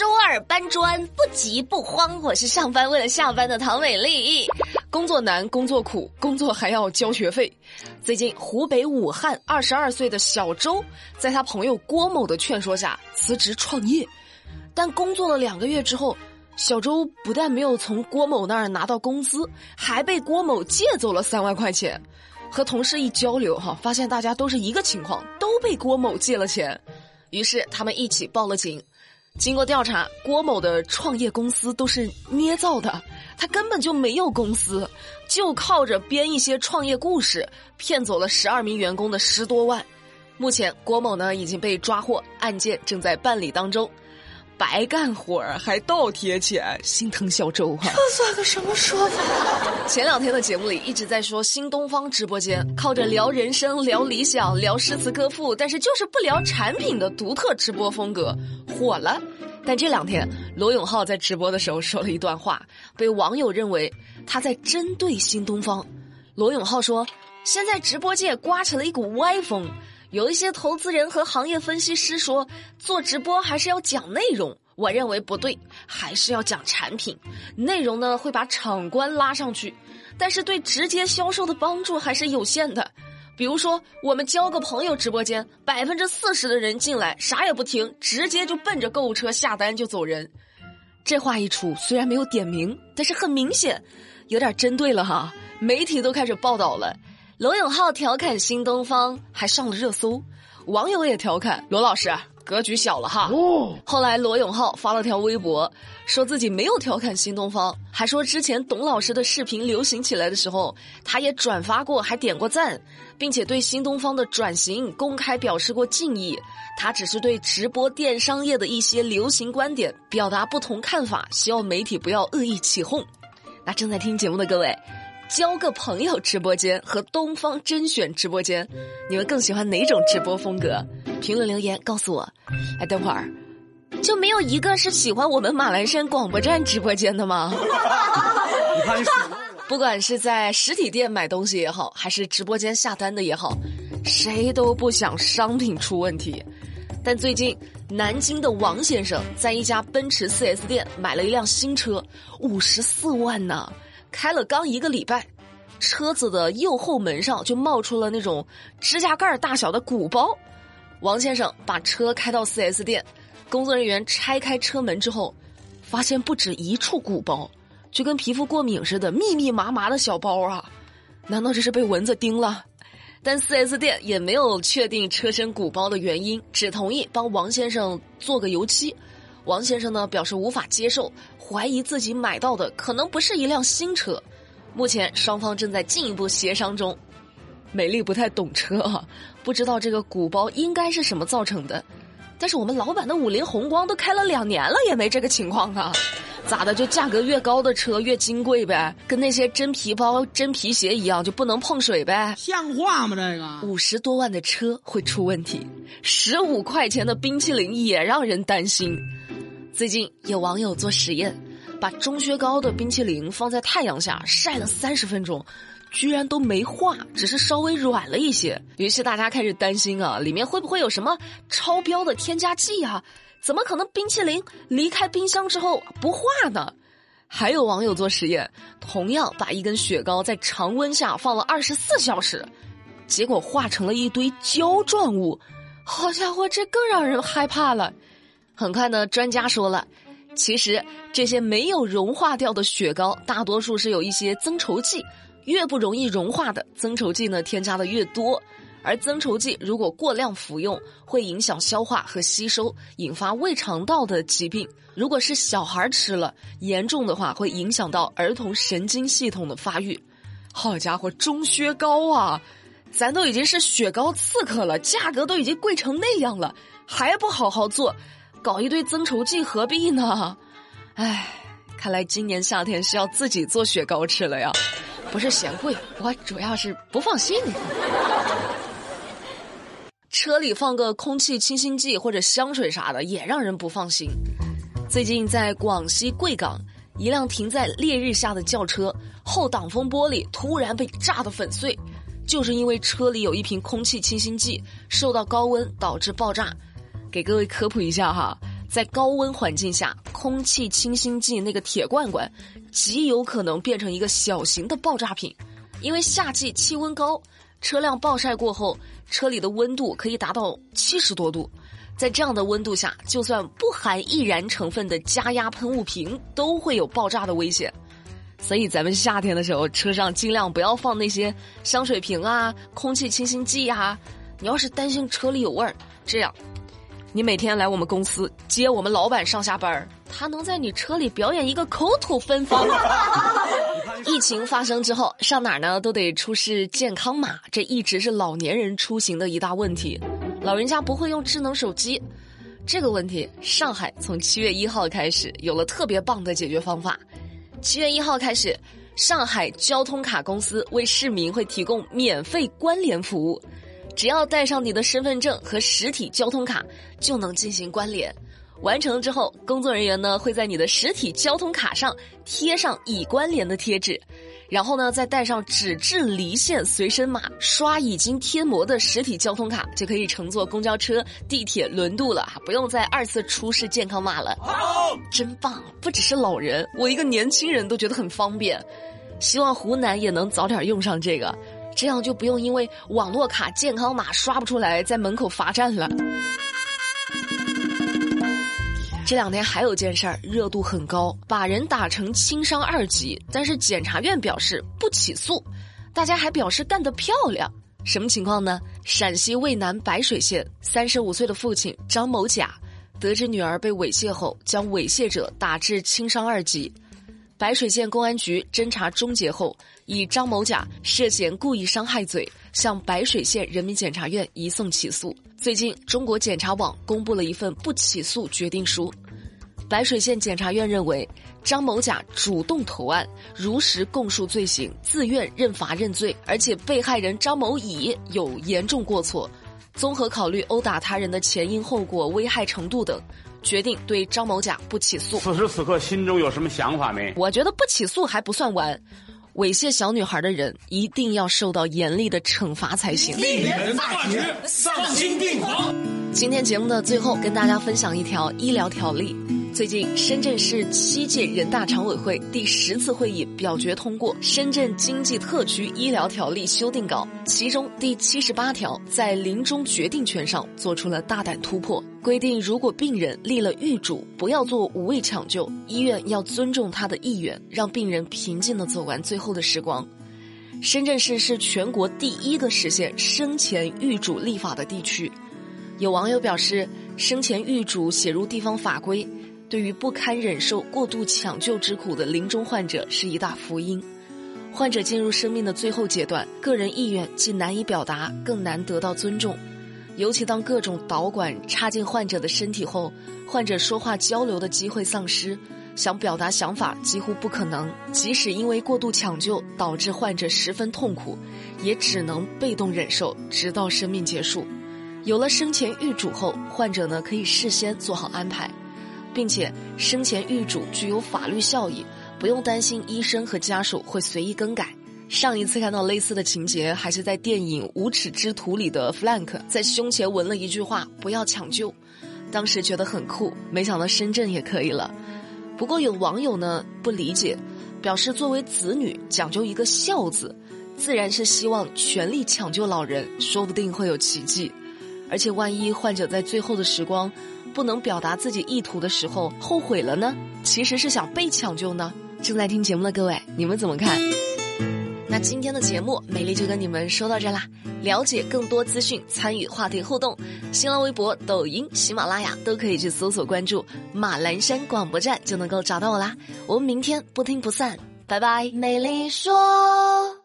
周二搬砖不急不慌，我是上班为了下班的唐美丽。工作难，工作苦，工作还要交学费。最近，湖北武汉二十二岁的小周，在他朋友郭某的劝说下辞职创业，但工作了两个月之后，小周不但没有从郭某那儿拿到工资，还被郭某借走了三万块钱。和同事一交流，哈，发现大家都是一个情况，都被郭某借了钱。于是他们一起报了警。经过调查，郭某的创业公司都是捏造的，他根本就没有公司，就靠着编一些创业故事，骗走了十二名员工的十多万。目前，郭某呢已经被抓获，案件正在办理当中。白干活儿还倒贴钱，心疼小周哈。这算个什么说法？前两天的节目里一直在说新东方直播间靠着聊人生、聊理想、聊诗词歌赋，但是就是不聊产品的独特直播风格火了。但这两天罗永浩在直播的时候说了一段话，被网友认为他在针对新东方。罗永浩说：“现在直播界刮起了一股歪风。”有一些投资人和行业分析师说，做直播还是要讲内容。我认为不对，还是要讲产品。内容呢会把场观拉上去，但是对直接销售的帮助还是有限的。比如说，我们交个朋友直播间，百分之四十的人进来啥也不听，直接就奔着购物车下单就走人。这话一出，虽然没有点名，但是很明显，有点针对了哈。媒体都开始报道了。罗永浩调侃新东方还上了热搜，网友也调侃罗老师格局小了哈。后来罗永浩发了条微博，说自己没有调侃新东方，还说之前董老师的视频流行起来的时候，他也转发过，还点过赞，并且对新东方的转型公开表示过敬意。他只是对直播电商业的一些流行观点表达不同看法，希望媒体不要恶意起哄。那正在听节目的各位。交个朋友直播间和东方甄选直播间，你们更喜欢哪种直播风格？评论留言告诉我。哎，等会儿，就没有一个是喜欢我们马栏山广播站直播间的吗？不管是在实体店买东西也好，还是直播间下单的也好，谁都不想商品出问题。但最近，南京的王先生在一家奔驰 4S 店买了一辆新车，五十四万呢。开了刚一个礼拜，车子的右后门上就冒出了那种指甲盖大小的鼓包。王先生把车开到 4S 店，工作人员拆开车门之后，发现不止一处鼓包，就跟皮肤过敏似的，密密麻麻的小包啊！难道这是被蚊子叮了？但 4S 店也没有确定车身鼓包的原因，只同意帮王先生做个油漆。王先生呢表示无法接受。怀疑自己买到的可能不是一辆新车，目前双方正在进一步协商中。美丽不太懂车啊，不知道这个鼓包应该是什么造成的。但是我们老板的五菱宏光都开了两年了，也没这个情况啊。咋的？就价格越高的车越金贵呗？跟那些真皮包、真皮鞋一样，就不能碰水呗？像话吗？这个五十多万的车会出问题，十五块钱的冰淇淋也让人担心。最近有网友做实验，把钟薛高的冰淇淋放在太阳下晒了三十分钟，居然都没化，只是稍微软了一些。于是大家开始担心啊，里面会不会有什么超标的添加剂啊？怎么可能冰淇淋离开冰箱之后不化呢？还有网友做实验，同样把一根雪糕在常温下放了二十四小时，结果化成了一堆胶状物。好家伙，这更让人害怕了。很快呢，专家说了，其实这些没有融化掉的雪糕，大多数是有一些增稠剂，越不容易融化的增稠剂呢，添加的越多。而增稠剂如果过量服用，会影响消化和吸收，引发胃肠道的疾病。如果是小孩吃了，严重的话会影响到儿童神经系统的发育。好家伙，中薛高啊，咱都已经是雪糕刺客了，价格都已经贵成那样了，还不好好做。搞一堆增稠剂何必呢？唉，看来今年夏天是要自己做雪糕吃了呀。不是嫌贵，我主要是不放心。车里放个空气清新剂或者香水啥的，也让人不放心。最近在广西贵港，一辆停在烈日下的轿车后挡风玻璃突然被炸得粉碎，就是因为车里有一瓶空气清新剂受到高温导致爆炸。给各位科普一下哈，在高温环境下，空气清新剂那个铁罐罐极有可能变成一个小型的爆炸品，因为夏季气温高，车辆暴晒过后，车里的温度可以达到七十多度。在这样的温度下，就算不含易燃成分的加压喷雾瓶都会有爆炸的危险。所以咱们夏天的时候，车上尽量不要放那些香水瓶啊、空气清新剂啊。你要是担心车里有味儿，这样，你每天来我们公司接我们老板上下班他能在你车里表演一个口吐芬芳。疫情发生之后，上哪儿呢都得出示健康码，这一直是老年人出行的一大问题。老人家不会用智能手机，这个问题，上海从七月一号开始有了特别棒的解决方法。七月一号开始，上海交通卡公司为市民会提供免费关联服务，只要带上你的身份证和实体交通卡，就能进行关联。完成之后，工作人员呢会在你的实体交通卡上贴上已关联的贴纸。然后呢，再带上纸质离线随身码，刷已经贴膜的实体交通卡，就可以乘坐公交车、地铁轮渡了，不用再二次出示健康码了。真棒！不只是老人，我一个年轻人都觉得很方便。希望湖南也能早点用上这个，这样就不用因为网络卡健康码刷不出来，在门口罚站了。这两天还有件事儿，热度很高，把人打成轻伤二级，但是检察院表示不起诉，大家还表示干得漂亮。什么情况呢？陕西渭南白水县三十五岁的父亲张某甲，得知女儿被猥亵后，将猥亵者打至轻伤二级。白水县公安局侦查终结后，以张某甲涉嫌故意伤害罪，向白水县人民检察院移送起诉。最近，中国检察网公布了一份不起诉决定书。白水县检察院认为，张某甲主动投案，如实供述罪行，自愿认罚认罪，而且被害人张某乙有严重过错。综合考虑殴打他人的前因后果、危害程度等，决定对张某甲不起诉。此时此刻，心中有什么想法没？我觉得不起诉还不算完。猥亵小女孩的人一定要受到严厉的惩罚才行。令人发指，丧心病狂。今天节目的最后，跟大家分享一条医疗条例。最近，深圳市七届人大常委会第十次会议表决通过《深圳经济特区医疗条例》修订稿，其中第七十八条在临终决定权上做出了大胆突破，规定如果病人立了预嘱，不要做无谓抢救，医院要尊重他的意愿，让病人平静地走完最后的时光。深圳市是全国第一个实现生前预嘱立法的地区。有网友表示，生前预嘱写入地方法规。对于不堪忍受过度抢救之苦的临终患者是一大福音。患者进入生命的最后阶段，个人意愿既难以表达，更难得到尊重。尤其当各种导管插进患者的身体后，患者说话交流的机会丧失，想表达想法几乎不可能。即使因为过度抢救导致患者十分痛苦，也只能被动忍受，直到生命结束。有了生前预嘱后，患者呢可以事先做好安排。并且生前预嘱具有法律效益，不用担心医生和家属会随意更改。上一次看到类似的情节，还是在电影《无耻之徒》里的 Flank 在胸前纹了一句话“不要抢救”，当时觉得很酷，没想到深圳也可以了。不过有网友呢不理解，表示作为子女讲究一个孝字，自然是希望全力抢救老人，说不定会有奇迹。而且万一患者在最后的时光。不能表达自己意图的时候，后悔了呢？其实是想被抢救呢。正在听节目的各位，你们怎么看？那今天的节目，美丽就跟你们说到这啦。了解更多资讯，参与话题互动，新浪微博、抖音、喜马拉雅都可以去搜索关注马栏山广播站，就能够找到我啦。我们明天不听不散，拜拜。美丽说。